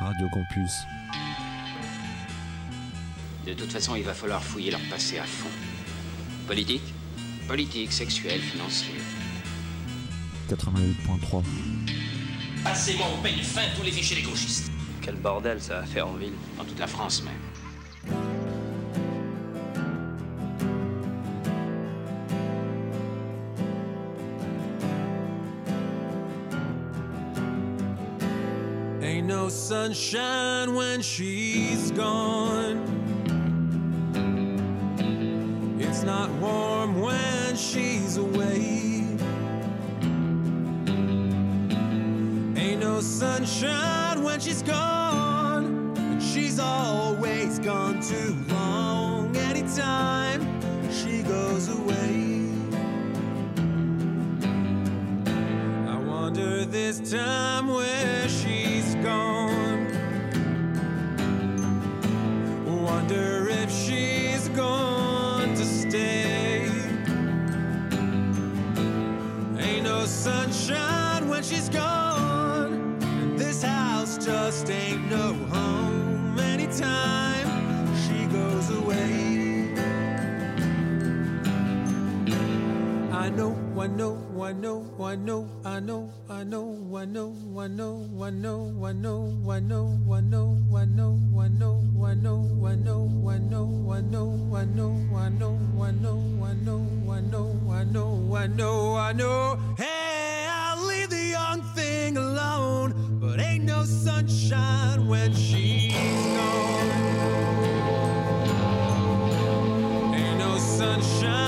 Radio Campus. De toute façon, il va falloir fouiller leur passé à fond. Politique Politique, sexuelle, financière. 88.3. Passez-moi au peigne fin tous les fichiers des gauchistes. Quel bordel ça va faire en ville. Dans toute la France même. sunshine when she's gone. It's not warm when she's away. Ain't no sunshine when she's gone, and she's always gone too long. sunshine.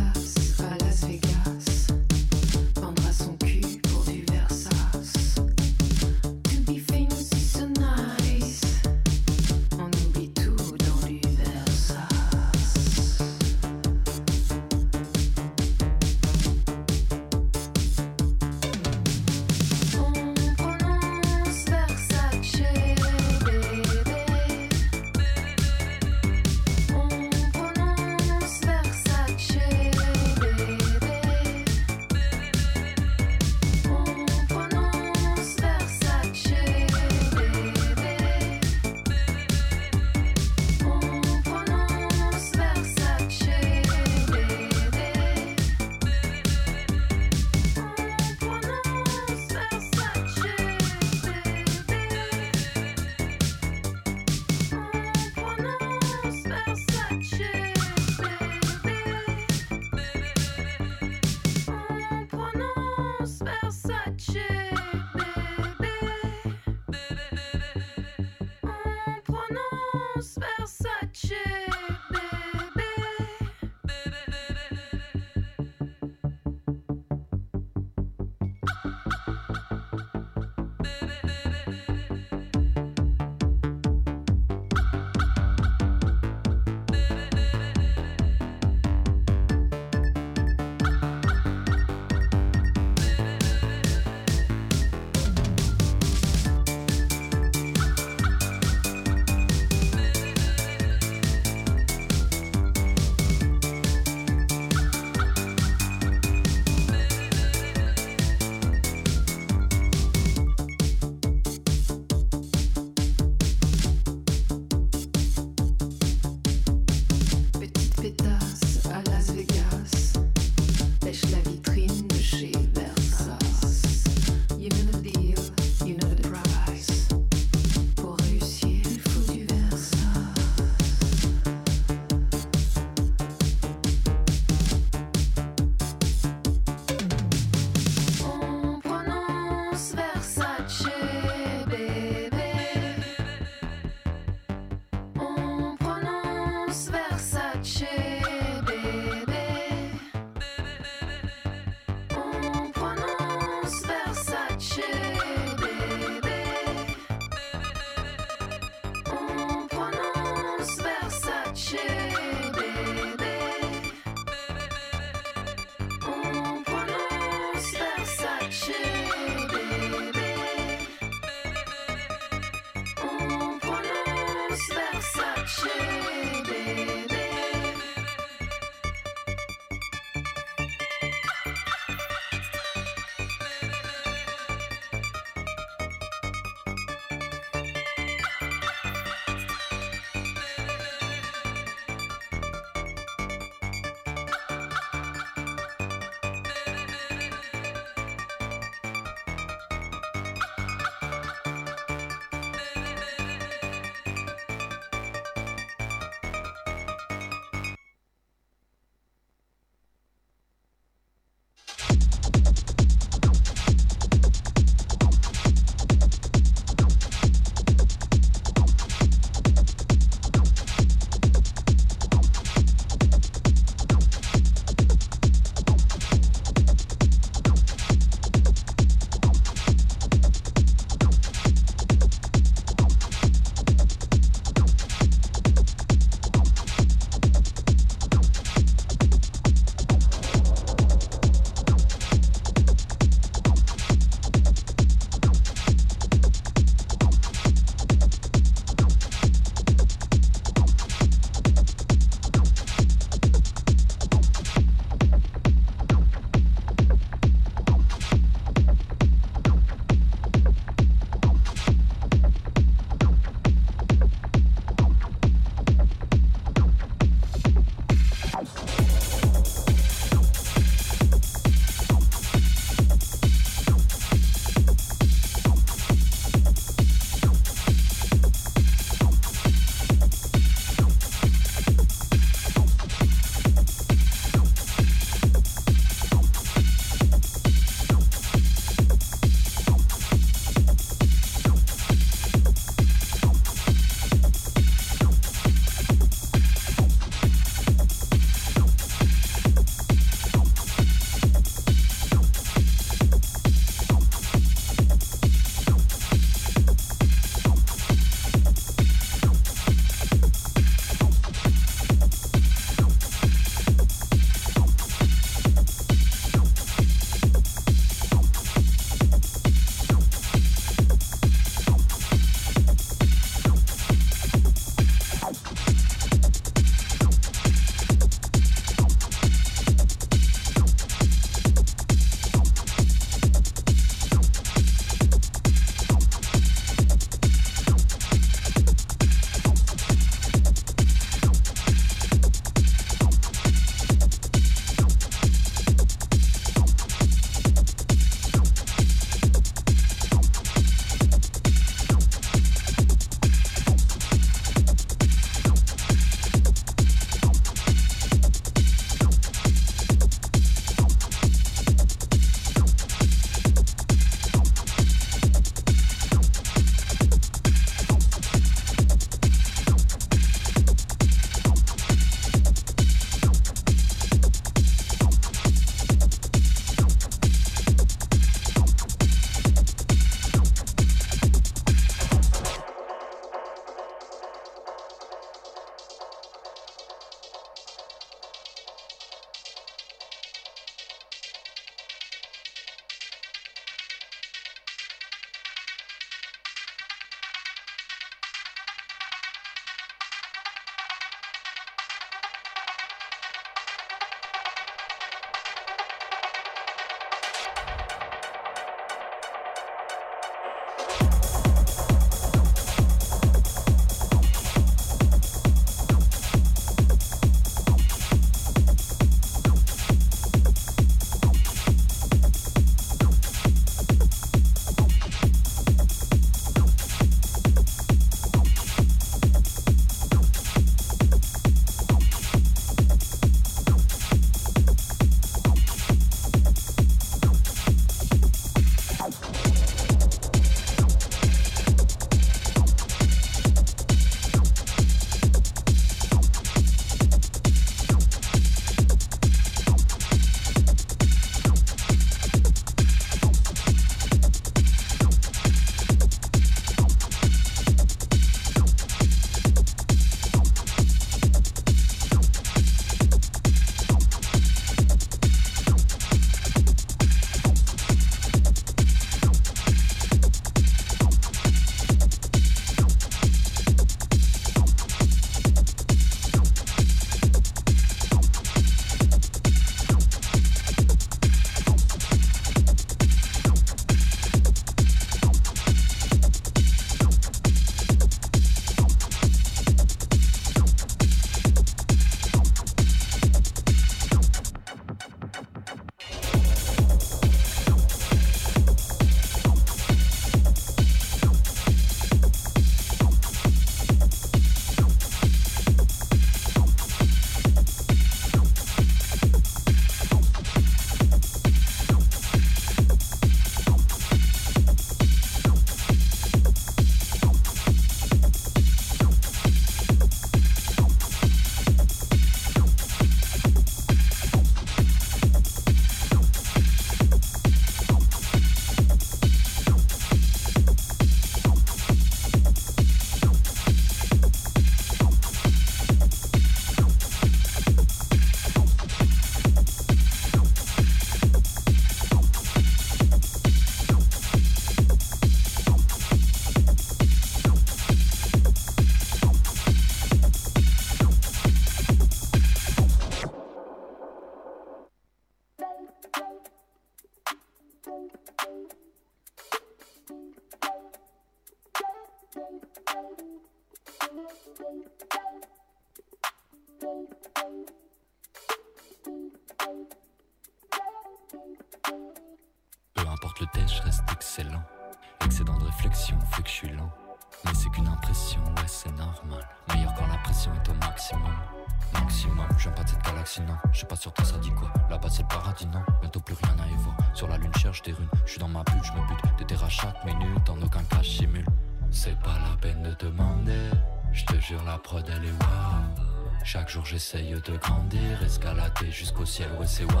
Est. Chaque jour, j'essaye de grandir, escalader jusqu'au ciel, ouais, c'est wow.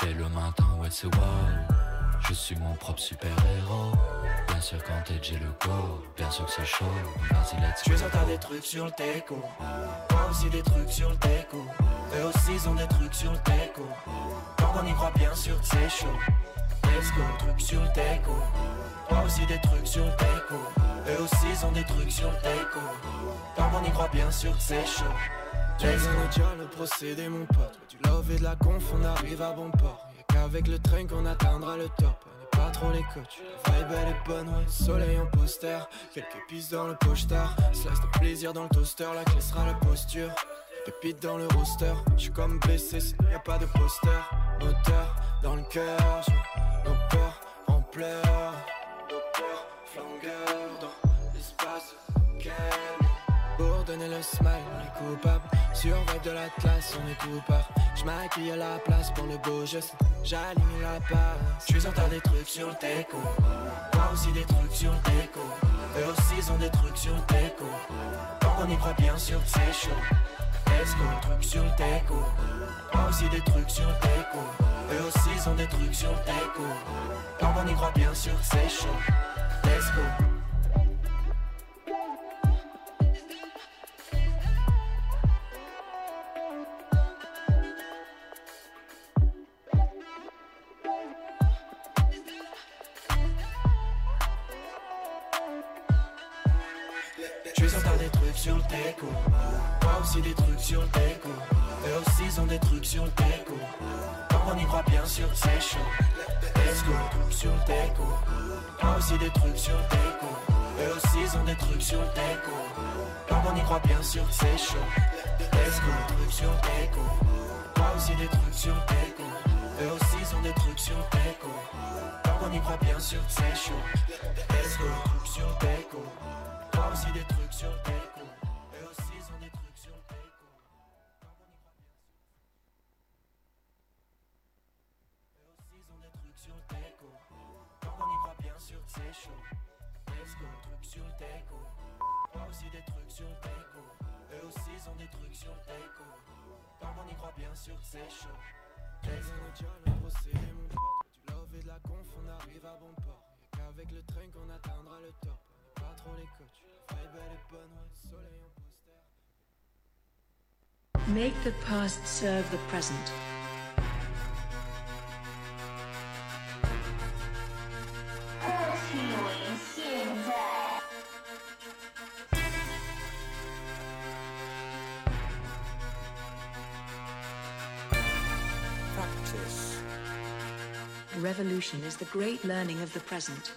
Dès le matin, ouais, c'est wow. Je suis mon propre super-héros. Bien sûr, quand t'es j'ai le go. Bien sûr que c'est chaud. Vas-y, let's go. t'as des trucs sur le déco. Moi aussi des trucs sur le déco. Eux aussi ils ont des trucs sur le déco. Quand on y croit bien sûr que c'est chaud. Let's go, trucs sur le déco. Moi aussi des trucs sur le déco. Eux aussi ils ont des trucs sur le déco. On y croit bien sûr que c'est chaud. De dire le procédé mon pote. Du love et de la conf on arrive à bon port. Y'a qu'avec le train qu'on atteindra le top. Pas trop les coachs. La vibe elle est bonne ouais. Soleil en poster. Quelques pistes dans le poster. Slice de plaisir dans le toaster. La clé sera la posture. Pépite dans le roster. J'suis comme blessé y a pas de poster. Moteur dans le cœur Nos peurs en pleurs le smile, on est coupable. Surveille de l'Atlas, on est coupable. J'maquille à la place pour le beau geste. J'aligne la passe. Tu sûr t'as des trucs sur le déco. Moi aussi des trucs sur le déco. Eux aussi ils ont des trucs sur le déco. Quand on y croit bien sûr c'est chaud. Let's go, trucs sur le déco? Moi aussi des trucs sur le déco. Eux aussi ils ont des trucs sur le déco. Quand on y croit bien sûr c'est chaud. Let's go. crois bien sûr c'est chaud. Est-ce que les trucs sur écho Toi aussi des trucs sur écho. Eux aussi sont des trucs sur écho. Quand on y croit bien sûr que c'est chaud. Est-ce que les trucs sur écho Toi aussi des trucs sur écho. Make the past serve the present. Practice. Revolution is the great learning of the present.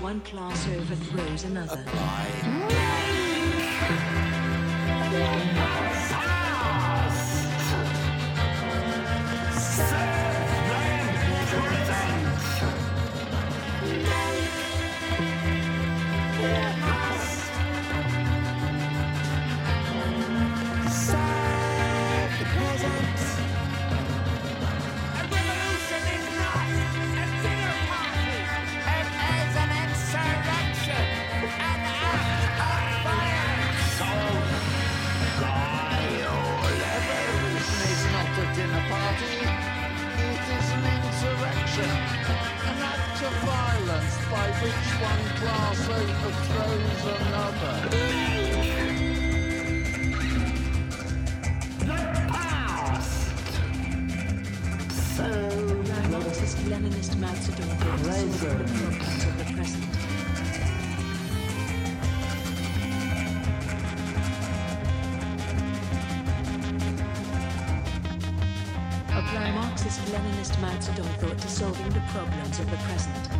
One class overthrows another. Soul apply Marxist-Leninist Mao Zedong thought to solving the problems of the present.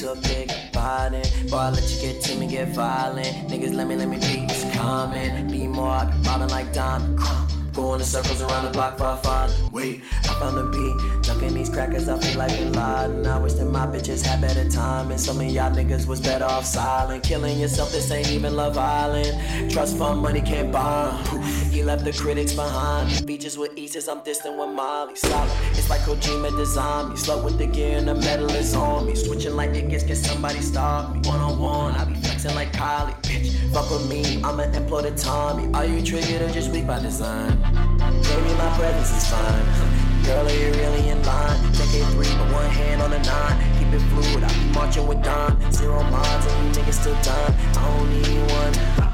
To a big body, boy, I let you get to me, get violent. Niggas, let me, let me be It's common. Be more, I be like Don. Going in circles around the block for fun. Wait, I found a beat. Dunking these crackers, I feel like Bin Laden. I wish that my bitches had better time. And some of y'all niggas was better off silent. Killing yourself, this ain't even Love Island. Trust fund money can't buy. He left the critics behind. Beaches with Isis, I'm distant with Molly. Solid. It's like Kojima designed me. Slow with the gear and the metal is on me. Switching like niggas, can somebody stop me? One on one, I be flexing like Kylie. Bitch, fuck with me, I'ma employ the Tommy. Are you triggered or just weak by design? Baby, my presence is fine. Girl, are you really in line? Take a three, but one hand on the nine. Keep it fluid, I be marching with Don. Zero minds, and you niggas still done. I don't need one.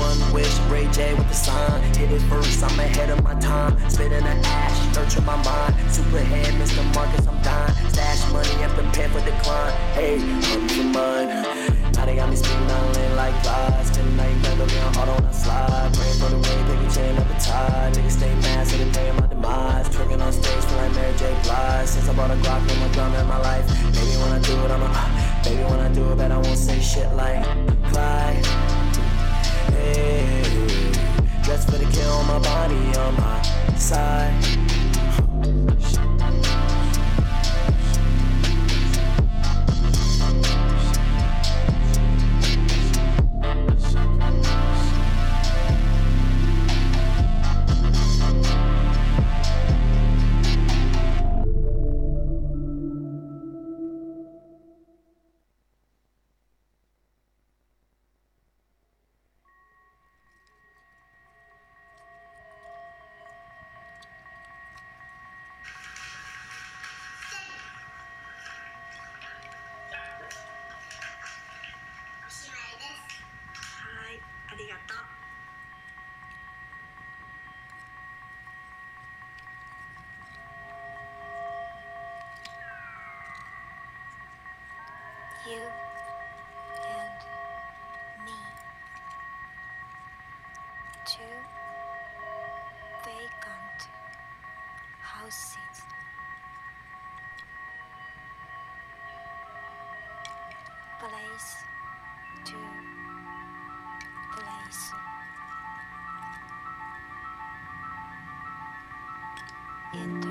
One wish, Ray J with the sign. Hit it first, I'm ahead of my time. Spitting the ash, nurture my mind. Superhead, Mr. Marcus, I'm dying. Stash money and prepare for decline. Hey, money for mine. They got me lane like flies. Tonight, never be on auto on a slide. Praying for the rain, a chain up the tide. Niggas stay mad, so they paying my demise. Tricking on stage, feel like Mary J. Blige. Since I bought a Glock, no more drama in my life. Maybe when I do it, I'm a. Uh, Baby, when I do it, bet I won't say shit like Clyde. Hey, dressed for the kill on my body on my side. You and me. Two vacant houses. Place to place. Intersecting.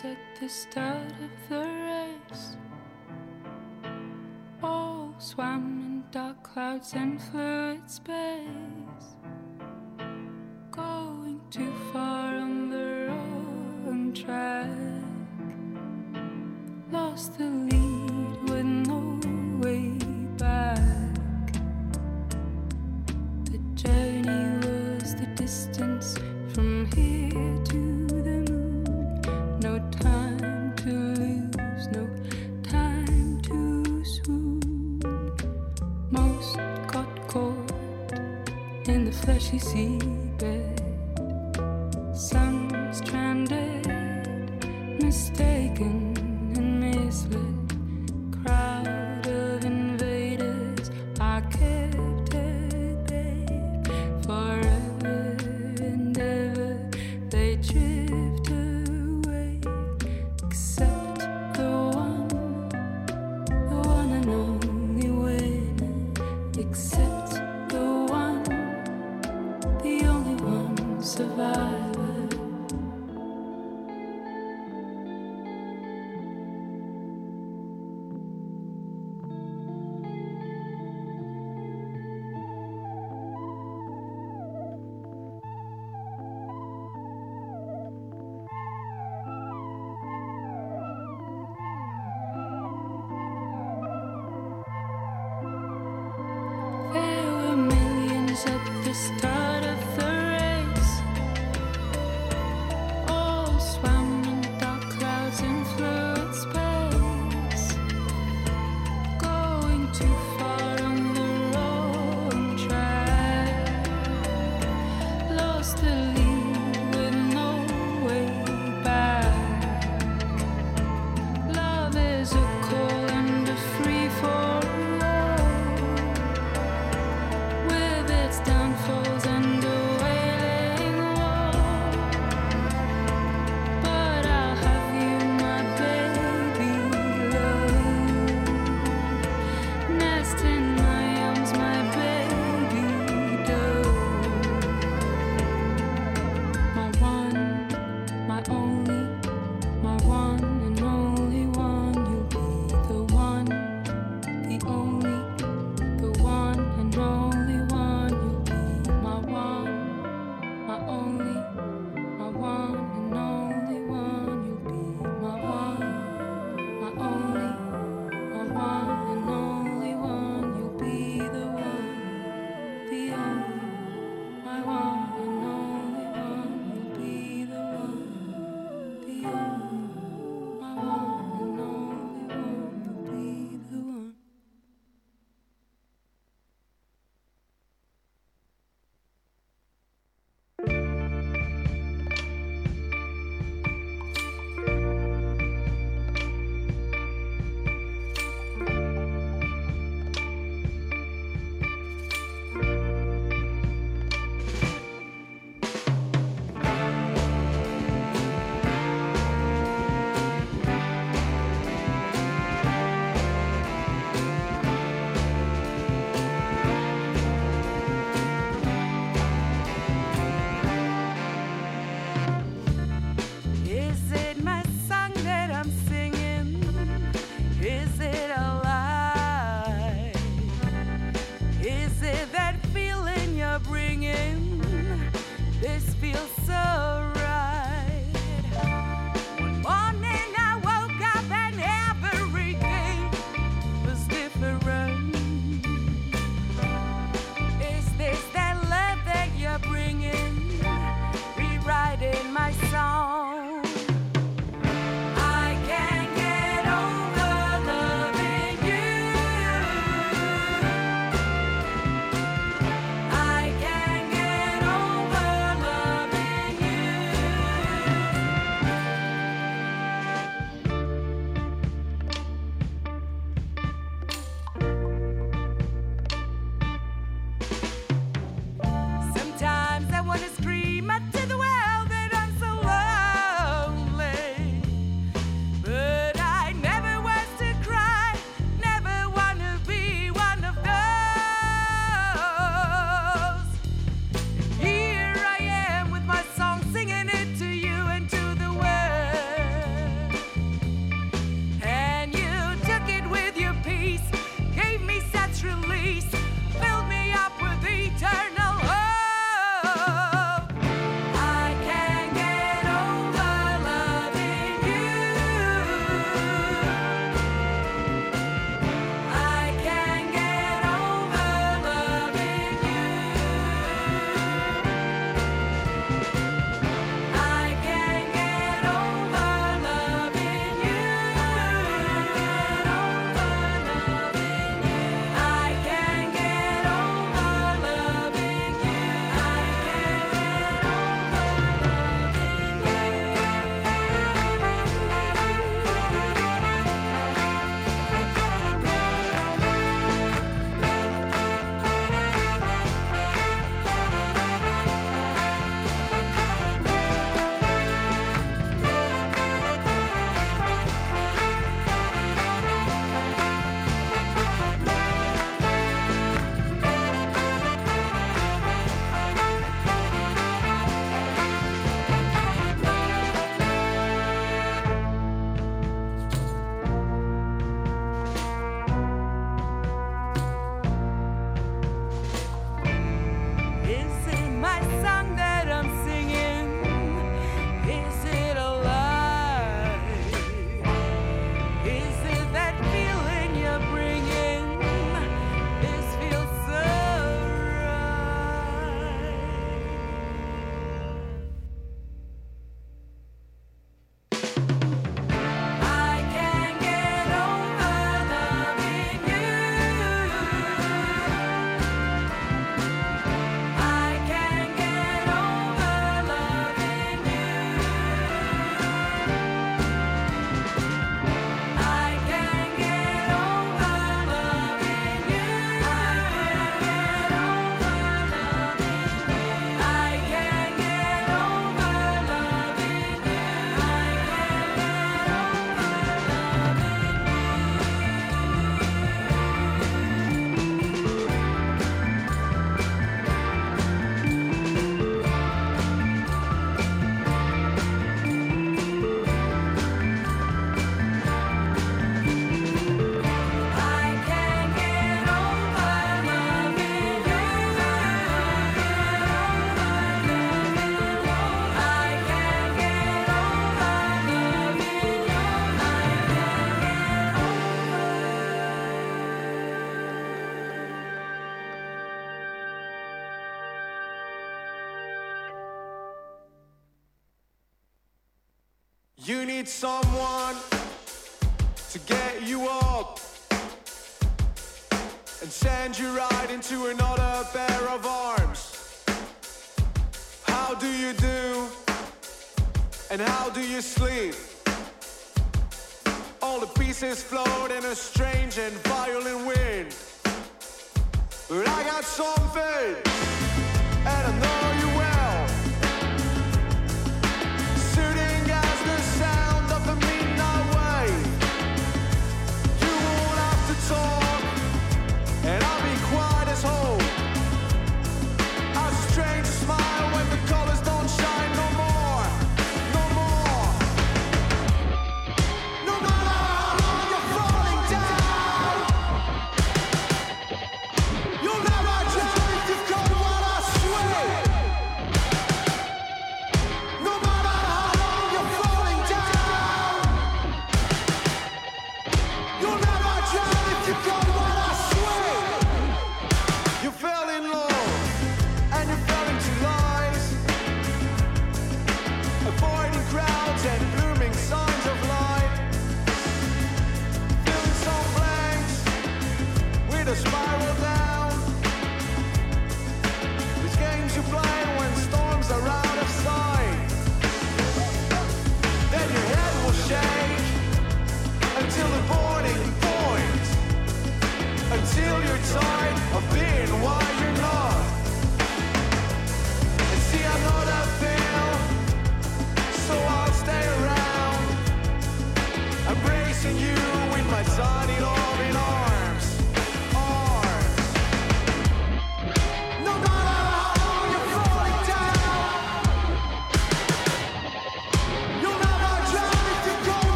At the start of the race. All swam in dark clouds and fluid space. need someone to get you up and send you right into another pair of arms. How do you do? And how do you sleep? All the pieces float in a strange and violent wind. But I got something, and I know.